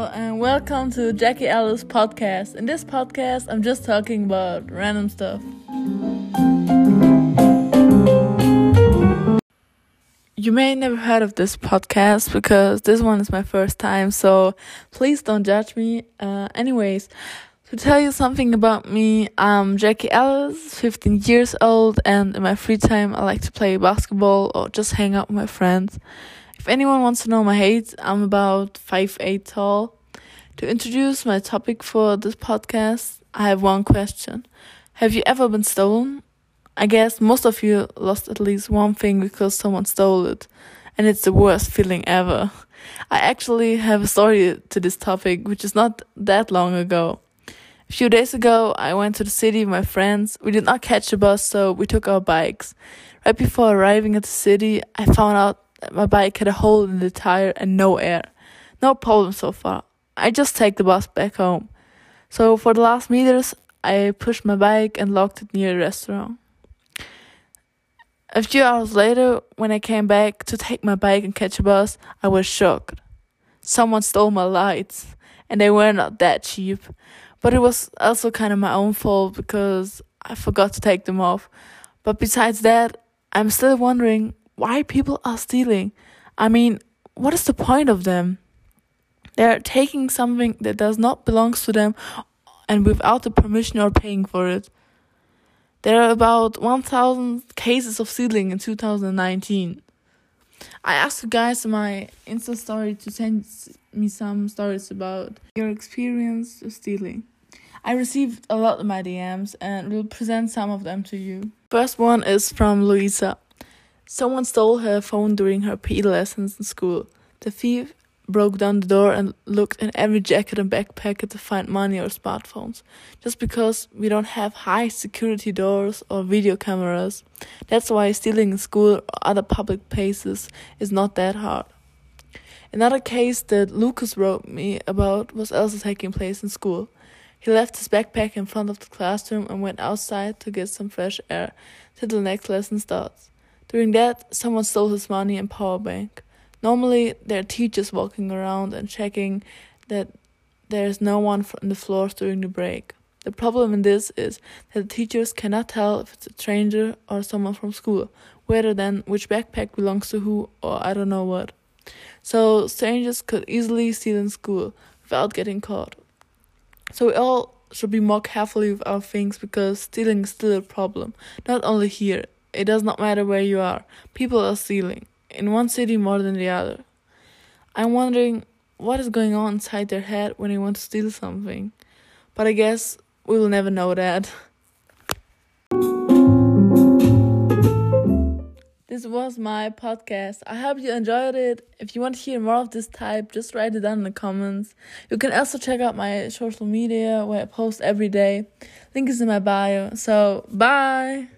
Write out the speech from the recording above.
welcome to Jackie Ellis podcast. In this podcast, I'm just talking about random stuff. You may never heard of this podcast because this one is my first time, so please don't judge me. Uh, anyways, to tell you something about me, I'm Jackie Ellis, 15 years old, and in my free time, I like to play basketball or just hang out with my friends. If anyone wants to know my height, I'm about 5'8 tall. To introduce my topic for this podcast, I have one question. Have you ever been stolen? I guess most of you lost at least one thing because someone stole it, and it's the worst feeling ever. I actually have a story to this topic, which is not that long ago. A few days ago, I went to the city with my friends. We did not catch a bus, so we took our bikes. Right before arriving at the city, I found out my bike had a hole in the tire and no air. No problem so far. I just take the bus back home. So for the last meters, I pushed my bike and locked it near a restaurant. A few hours later, when I came back to take my bike and catch a bus, I was shocked. Someone stole my lights, and they were not that cheap. But it was also kind of my own fault because I forgot to take them off. But besides that, I'm still wondering why people are stealing. I mean, what is the point of them? They're taking something that does not belong to them and without the permission or paying for it. There are about 1,000 cases of stealing in 2019. I asked you guys in my Insta story to send me some stories about your experience of stealing. I received a lot of my DMs and will present some of them to you. First one is from Louisa. Someone stole her phone during her PE lessons in school. The thief broke down the door and looked in every jacket and backpack to find money or smartphones. Just because we don't have high security doors or video cameras. That's why stealing in school or other public places is not that hard. Another case that Lucas wrote me about was also taking place in school. He left his backpack in front of the classroom and went outside to get some fresh air till the next lesson starts. During that, someone stole his money and power bank. Normally, there are teachers walking around and checking that there is no one on the floors during the break. The problem in this is that the teachers cannot tell if it's a stranger or someone from school, whether then which backpack belongs to who or I don't know what. So strangers could easily steal in school without getting caught. So we all should be more careful with our things because stealing is still a problem, not only here, it does not matter where you are. People are stealing, in one city more than the other. I'm wondering what is going on inside their head when they want to steal something. But I guess we will never know that. This was my podcast. I hope you enjoyed it. If you want to hear more of this type, just write it down in the comments. You can also check out my social media where I post every day. Link is in my bio. So, bye.